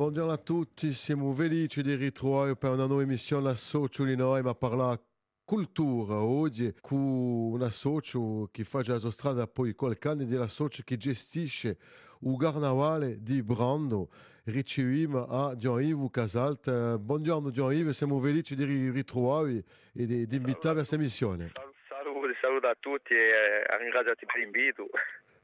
Buongiorno a tutti, siamo felici di ritrovare per una nuova emissione la Socio di noi, ma parla cultura. Oggi con una socio che fa già la strada poi qualche anno della socio che gestisce il carnavale di Brando. Riceviamo a Giannivo Casalt buongiorno Giannivo siamo felici di ritrovarvi e di, di invitarvi a questa missione Salute, saluto a tutti e ringraziati per l'invito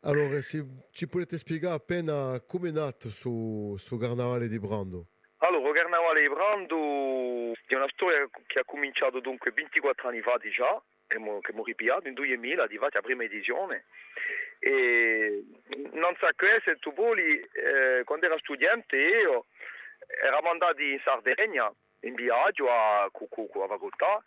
allora se ci potete spiegare appena come è nato su, su carnavale di Brando allora, Carnavale di Brando è una storia che ha cominciato dunque 24 anni fa già, che abbiamo ripiato nel 2000, arrivati alla prima edizione. E non so che se tu vuoi, eh, quando ero studente io eravamo andati in Sardegna in viaggio a, con la facoltà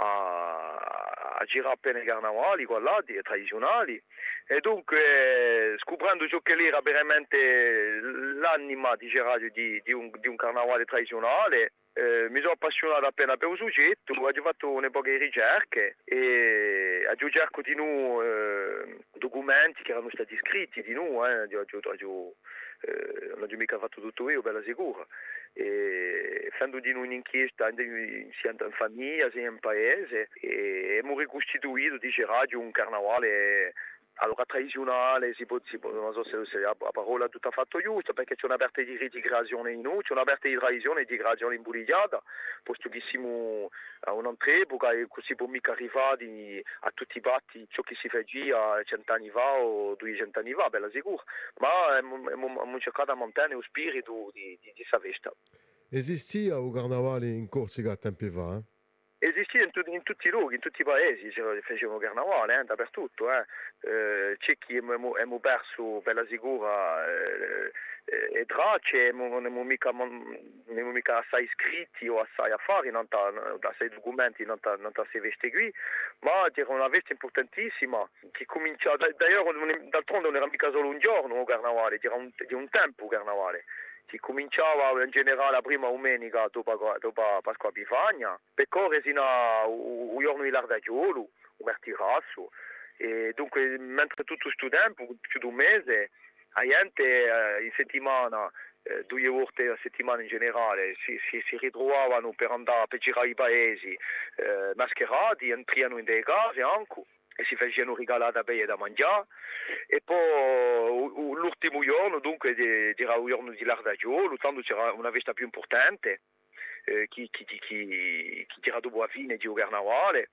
a, a girare appena i carnavali, là, tradizionali. E dunque scoprendo ciò che era veramente l'anima di, di, di, un, di un carnavale tradizionale eh, mi sono appassionato appena per il soggetto, ho fatto un'epoca di ricerche e ho cercato di noi eh, documenti che erano stati scritti di noi, eh, ho, ho, eh, non ho mica fatto tutto io, bella sicura. E facendo di noi un'inchiesta sia in famiglia sia in paese e abbiamo ricostituito, dice radio, un carnavale allora tradizionale, si può, si può, non so se, la, la parola è tutta fatta giusta, perché c'è una parte di retigrazione in noi, c'è una parte di tradizione e di creazione imbuligliata, posto che siamo a un'epoca e così può mica arrivare a tutti i batti ciò che si faceva cent'anni fa o duecento anni fa, bella sicuro, ma abbiamo cercato di mantenere lo spirito di, di, di questa festa. Esistia un carnavale in Corsica a tempi fa? Eh? Esistia in, tu, in, tutti i luoghi, in tutti i paesi, facevano carnavale, eh, dappertutto. Eh. Eh, c'è chi abbiamo perso per la sicura eh, e tracce, non abbiamo mica, assai scritti o assai affari, non assai documenti, non si veste qui, ma era una veste importantissima che cominciava, d'altronde non era mica solo un giorno il carnavale, era un, un tempo il carnavale si cominciava in generale la prima domenica dopo, dopo Pasqua Epifania, per correre fino al giorno di Lardagiolo, un martirasso. E dunque, mentre tutto questo tempo, più di un mese, la gente eh, in settimana, eh, due volte a settimana in generale, si, si, si ritrovavano per andare a girare i paesi eh, mascherati, entrano in delle case anche e si facevano regalare da bere da mangiare. E poi l'ultimo giorno dunque era il giorno di Lardagiolo tanto c'era una festa più importante eh, che, che, che, che era dopo la fine di Carnavale.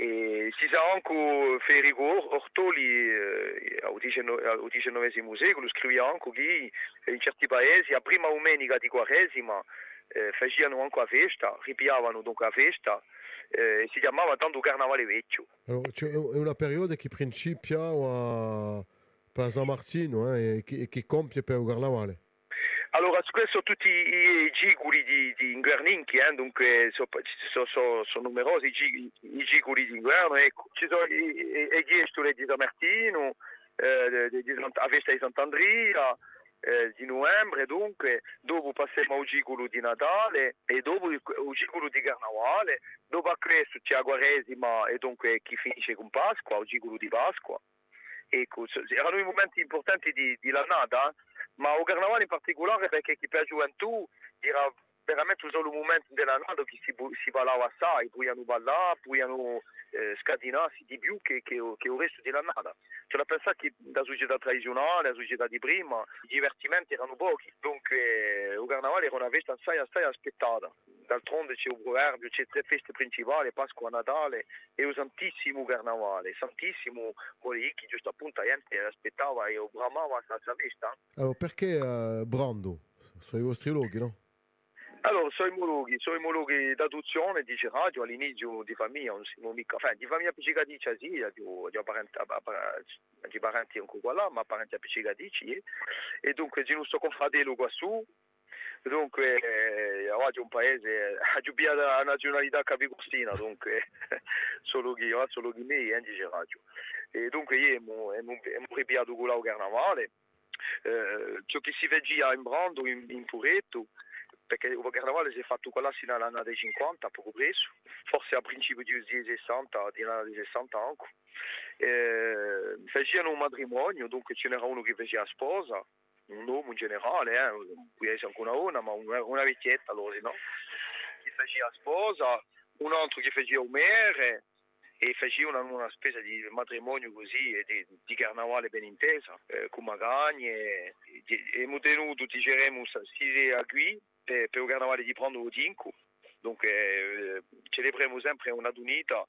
E si sa anche Federico Ortoli eh, al XIX secolo scriveva anche che in certi paesi a prima domenica di Quaresima eh, facevano anche la festa, ripiavano dunque la festa eh, si chiamava tanto Carnavale Vecchio. Allora, c'è una periodo che principia a... per San Martino eh, e, che, e che compie per il Carnavale. Allora, questo tutti i giguli di, di Inguerninchi, eh, dunque sono so, so, so numerosi i, i giguli di inverno, ecco, ci sono le ghiestole di San Martino, eh, di, di, a Festa di Sant'Andria, eh, di novembre, dunque dopo passiamo al gigolo di Natale e dopo il gigolo di Carnavale, dopo questo c'è la Quaresima e dunque chi finisce con Pasqua, il gigolo di Pasqua. Ecco, erano i momenti importanti di, di l'annata, ma il Carnavale in particolare perché chi per gioventù era veramente solo un momento dell'annata che si, si ballava assai, poi hanno ballato, poi hanno eh, scatenarsi di più che, che, che, il resto dell'annata. C'è da pensare che la società tradizionale, la società di prima, i divertimenti erano pochi, dunque eh, il carnavale era una festa assai, assai aspettata. D'altronde c'è un proverbio, c'è tre feste principali, Pasqua, Natale e il Santissimo Carnavale. Santissimo vuole che giusto appunto la aspettava e bramava questa festa. Allora perché uh, Brando? Sono i vostri luoghi, no? Allora, sono omologhi, sono omologhi d'adozione, dice radio, all'inizio di famiglia, non siamo mica, enfin, di famiglia appiccicaticia sì, di, di, parenti, di parenti qua là, ma parenti appiccicatici, eh. e dunque di nostro confratello qua su, dunque eh, oggi un paese ha giù la nazionalità capicostina, dunque solo chi, solo chi me, eh, dice radio. E dunque io abbiamo ripiato con il carnavale, eh, ciò che si faceva in Brando, in, in Furetto, perché il carnavale si è fatto qua fino all'anno dei 50, poco preso, forse a principio degli anni 60, degli anni 60 anche. Eh, facevano un matrimonio, dunque ce n'era uno che faceva sposa, un uomo in generale, eh, può essere anche una ma una, una vecchietta allora, no? Che faceva sposa, un altro che faceva un mere e faceva una, una spesa di matrimonio così, e di, di carnavale ben intesa, eh, con magagne, e, e abbiamo tenuto, sei a qui per, per il carnavale di prendere o dinco, dunque eh, celebriamo sempre una dunita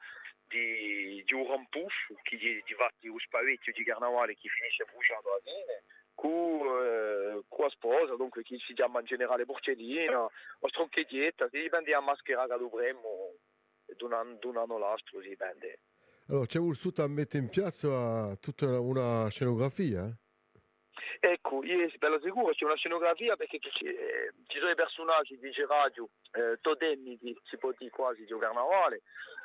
di, di un rampuffo che di, di, di un spavetto di carnavale che finisce bruciando la fine con, eh, sposa, dunque che si chiama in generale Porcellina, o stronchedietta, si dipende a maschera che dovremmo d'un anno, all'altro, si dipende. Allora, c'è voluto mettere in piazza tutta una scenografia? Ecco, io bella sicuro c'è una scenografia perché ci, eh, ci sono i personaggi di radio, eh, totemmi, si può dire quasi, di carnavale.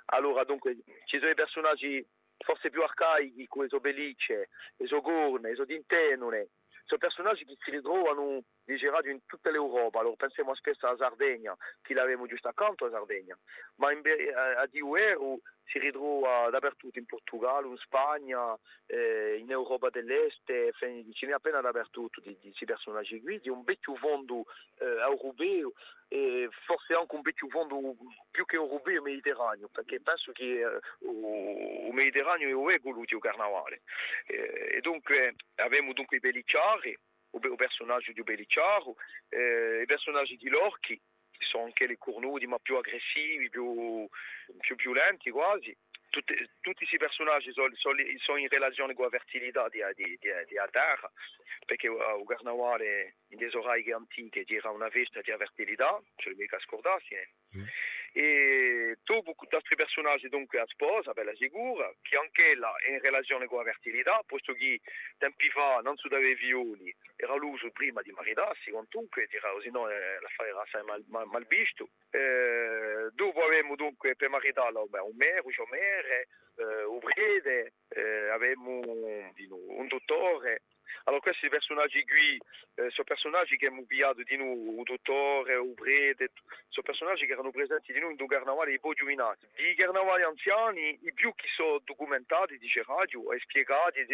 Allora, dunque, ci sono i personaggi forse più arcaici, come Sobelice, Esogorne, Esodintenone, sono personaggi che si ritrovano dice radio in tutta l'Europa, allora pensiamo spesso alla Sardegna, che l'avevamo giusto accanto? Alla Sardegna, ma in, a, a Diuero si ritrova dappertutto, in Portogallo, in Spagna, eh, in Europa dell'Est, ce n'è appena dappertutto di, questi personaggi qui, un vecchio fondo eh, europeo e forse anche un vecchio fondo più che europeo mediterraneo, perché penso che eh, il Mediterraneo è evoluto il carnavale. Eh, e dunque abbiamo dunque i pellicciari, o personaggi di Bellicciaro, eh, i personaggi di Lorchi, che sono anche le cornudi ma più aggressivi, più, più violenti quasi. Tutti, tutti questi personaggi sono, sono, in relazione con la fertilità di, di, di, di terra, perché uh, il carnavale in delle orecchie antiche era una festa di fertilità, ce l'ho mica scordarsi. Mm. E dopo altri personaggi dunque a sposa, bella sicura, che anche là è in relazione con la fertilità, posto che tempi fa non si dava violi, era l'uso prima di maridarsi, comunque, se no eh, l'affare era assai mal, mal, mal visto. Eh, dopo avevamo dunque per maridarla beh, un mere, un mere, eh, un prete, eh, un, un dottore, allora questi personaggi qui eh, sono personaggi che hanno inviato di noi, il dottore, il prete, sono personaggi che erano presenti di noi in due carnavali di poi giuminati. Di carnavali anziani, i più che sono documentati, dice radio, e spiegati,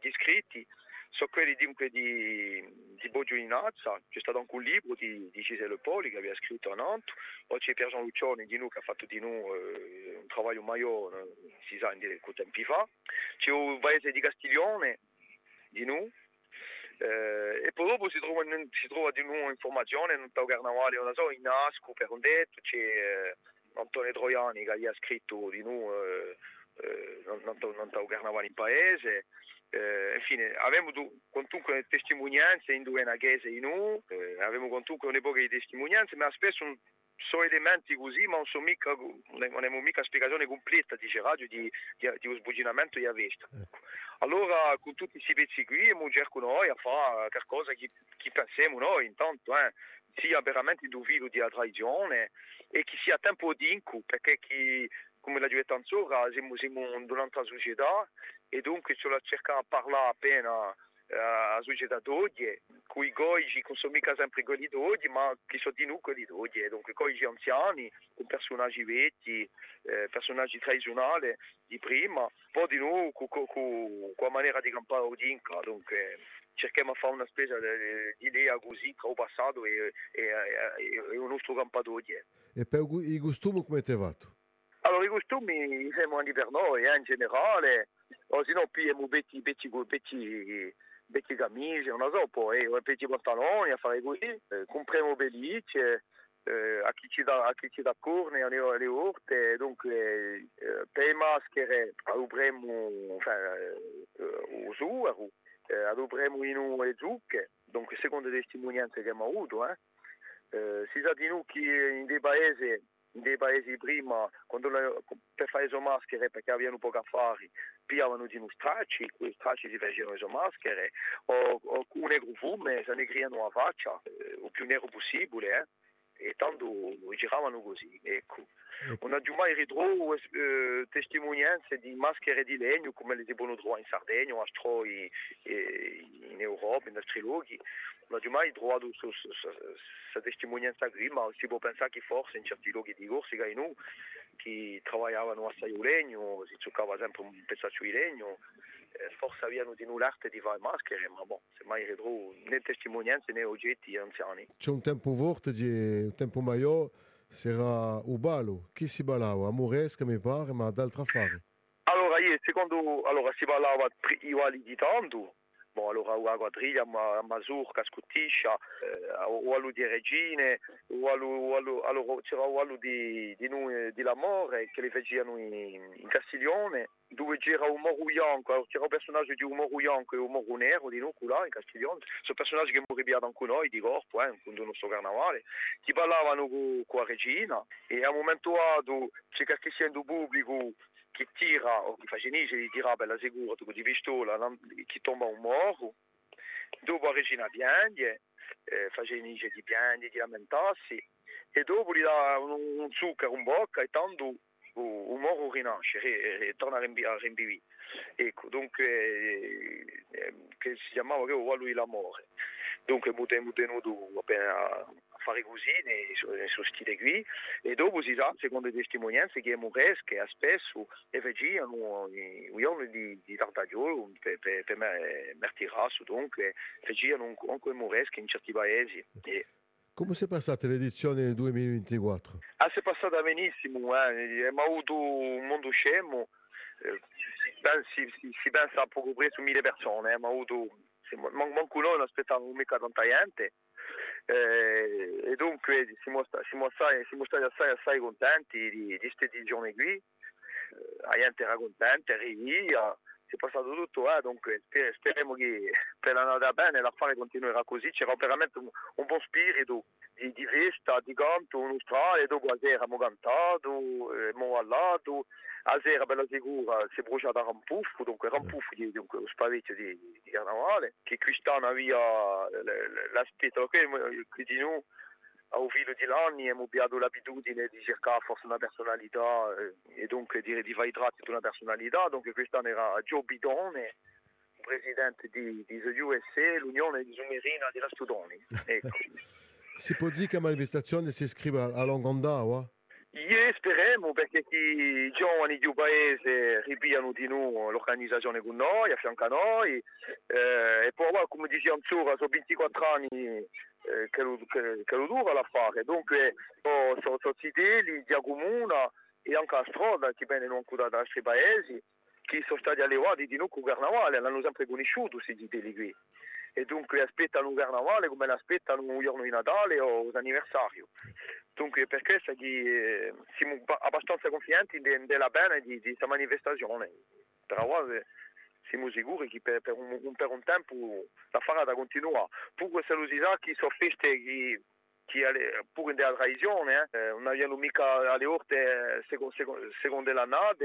descritti, sono quelli dunque di, di Boggio Inazza, c'è stato anche un libro di, di Gisele Poli che aveva scritto a Nantes, poi c'è Pier Jean Lucioni di noi che ha fatto di noi eh, un lavoro maggiore, si sa, in tempi fa, c'è un paese di Castiglione, di noi. Eh, e poi dopo si trova, si trova di nuovo informazione non il carnavale, non so, in Asco per un detto c'è eh, Antonio Troiani che gli ha scritto di noi eh, eh, non, non, non carnavale in paese. Eh, infine, avevamo comunque testimonianze in due chiesa in noi, eh, avevamo comunque un'epoca di testimonianze, ma spesso sono elementi così, ma non sono mica, non abbiamo mica spiegazione completa, dice radio, di, di, di sbuginamento di Avesta. Ecco. Allora, con tutti questi pezzi qui, cerchiamo noi a fare qualcosa che, che pensiamo noi, intanto, eh, sia veramente un filo di tradizione e che sia tempo di incu, perché chi, come l'ha detto siamo, siamo in un'altra società e dunque ci cercare di parlare appena a società d'oggi, con i goji non sono mica sempre quelli d'oggi, ma che sono di noi quelli d'oggi, dunque goji anziani, con personaggi vecchi, eh, personaggi tradizionali di prima, poi di noi con, con, con, con la maniera di campare odinca, dunque cerchiamo di fare una spesa di idea così tra il passato e, e, e, e il nostro campo d'oggi. E per i costumi come ti è fatto? Allora i costumi siamo per noi eh, in generale, o se no più abbiamo betti, betti, betti vecchie camicie, non so, poi un petit pantaloni a fare così, eh, compriamo pellicce, eh, a chi ci dà, a chi ci dà corne alle, alle orte, dunque eh, per maschere avremo eh, usuero, eh, avremo in le zucche, dunque secondo le testimonianze che abbiamo avuto, eh. Eh, si sa di noi che in dei paesi dei paesi prima, quando per fare le maschere perché avevano poco affari, pigliavano di stracci, quei stracci si facevano le maschere, o, o un negro se ne criano la faccia, eh, il più nero possibile, eh? E tanto giravano così, ecco. Non abbiamo mai ritrovato eh, testimonianze di maschere di legno come le si possono trovare in Sardegna, a Stroi, in Europa, in altri luoghi non abbiamo mai trovato questa testimonianza qui, ma si può pensare che forse in certi luoghi di Corsica e noi, che lavoravano assai il legno, si giocava sempre un pezzaccio di legno, forse avevano di null'arte di fare maschere, ma boh, se mai vedrò né testimonianze né oggetti anziani. C'è un tempo forte, un tempo maggiore, sarà Ubalo. Chi si ballava? Amoresca, mi pare, ma d'altra affari. Allora, io, secondo, allora, si ballava di tanto, Bon, allora o a quadriglia, a Mazurka, a Scutiscia, eh, o allo di Regine, allora, c'era o di, di, noi, di Lamore che li facevano in, in Castiglione, dove c'era un moro bianco, c'era un personaggio di un moro bianco e un moro nero di noi là in Castiglione, sono personaggi che morivano con noi di corpo, eh, con il nostro carnavale, ti parlavano con, la regina e a un momento dato c'è che sia pubblico che tira o che fa genise di tira bella sicura di pistola che tomba un moro dopo la regina piange eh, fa genise di piange di lamentarsi e dopo gli dà un, un zucchero in bocca e tanto un moro rinasce e, e torna a rimbivire ecco dunque eh, eh, che si chiamava che lui l'amore. Dunque mute tenuto appena fare così nei, nei suoi stili qui e dopo si sa, secondo le testimonianze, che Mures che ha spesso facevano i giorni di, di Tartagliolo per, per, per Mertirasso, dunque facevano anche Mures che in certi paesi. E, come si è passata l'edizione 2024? Ah, si è passata benissimo, eh. abbiamo avuto un mondo scemo, eh, si, si, si, pensa a poco presso mille persone, abbiamo avuto, manco noi non aspettavamo mica tanta gente, eh, e dunque siamo, siamo, siamo, stati assai, assai contenti di questa edizione qui, eh, gente era contenta, si è passato tutto, eh, dunque sper- speriamo che per l'andata bene l'affare continuerà così, c'era veramente un, un buon spirito di, di festa, di canto in Australia, dopo la sera abbiamo cantato, eh, abbiamo ballato, la sera per la sicura si è bruciata a Rampuffo, dunque Rampuffo è dunque, lo spavecchio di, di, carnavale, che quest'anno aveva l'aspetto, che di noi filo di anni abbiamo abbiato l'abitudine di cercare forse una personalità eh, e dunque di, di fare tratti di una personalità, dunque quest'anno era Joe Bidone, presidente di, di USA, l'Unione di Sumerina della Studoni. Ecco. si può dire che la manifestazione si iscrive a lungo Io speriamo perché i giovani di un paese ripiano di noi l'organizzazione con noi, a fianco a noi, eh, e poi come diceva ancora, sono 24 anni eh, che, lo, che, che, lo dura l'affare, dunque sono so, so fedeli di e anche a strada che vengono ancora da altri paesi, che sono stati allevati di noi con il carnavale, l'hanno sempre conosciuto questi fedeli qui e dunque aspettano un carnavale come l'aspettano un giorno di Natale o l'anniversario. Dunque per questo che, eh, siamo abbastanza confianti della bene di questa manifestazione. Però eh, siamo sicuri che per, per, un, per un, tempo la farà continuare. Pur se lo si sa che sono feste pure in della tradizione, eh, non abbiamo mica alle orte secondo, secondo, secondo l'annata,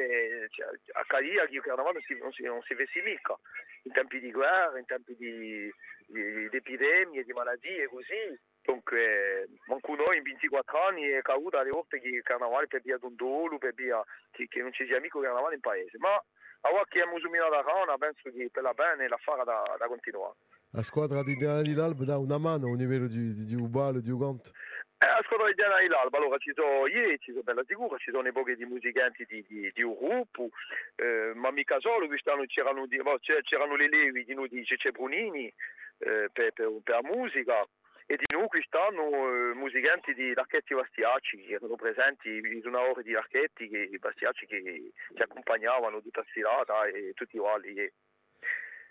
cioè, a Calia che il carnavale non si, non, si, non si veste mica, in tempi di guerra, in tempi di, di, di epidemie, di malattie e così. Dunque, manco noi in 24 anni è caduto alle orte che il carnavale per via di un dolo, per via che, che non ci sia mica il carnavale in paese. Ma a che abbiamo zominato la rana, penso che per la bene la farà da, da continuare. La squadra di Diana di L'Alba dà una mano a livello di, di, di Ubalo, di Ugant? Eh, la squadra di Diana di L'Alba, allora ci sono io, ci sono bella sicura, ci sono i pochi di musicanti di, di, di un gruppo, eh, ma mica solo, c'erano, c'erano le levi di di Cece Brunini eh, per, la musica, e di noi quest'anno eh, musicanti di Archetti Bastiacci che erano presenti in una ora di Archetti, che, Bastiacci che ci accompagnavano la sfilata e tutti i valli.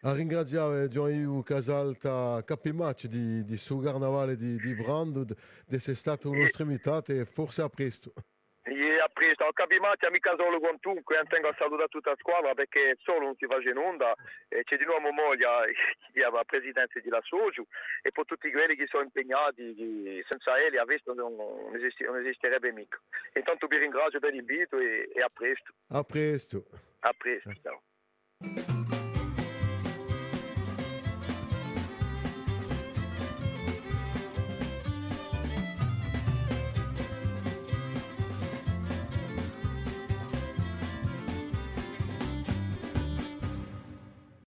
A ringraziare Gianni Casalta Capimatch di, di suo carnavale di, di Brando, di essere stato invitata e forse a presto. E a presto, a Capimatti, mica solo con qui tengo a salutare tutta la squadra perché solo non si fa in onda, e c'è di nuovo Moglia, che è la presidenza di La Soju, e poi tutti quelli che sono impegnati, che senza Eli a questo non, non, esisti, non, esisterebbe mica. Intanto vi ringrazio per l'invito e, e a presto. A presto. A presto, ciao.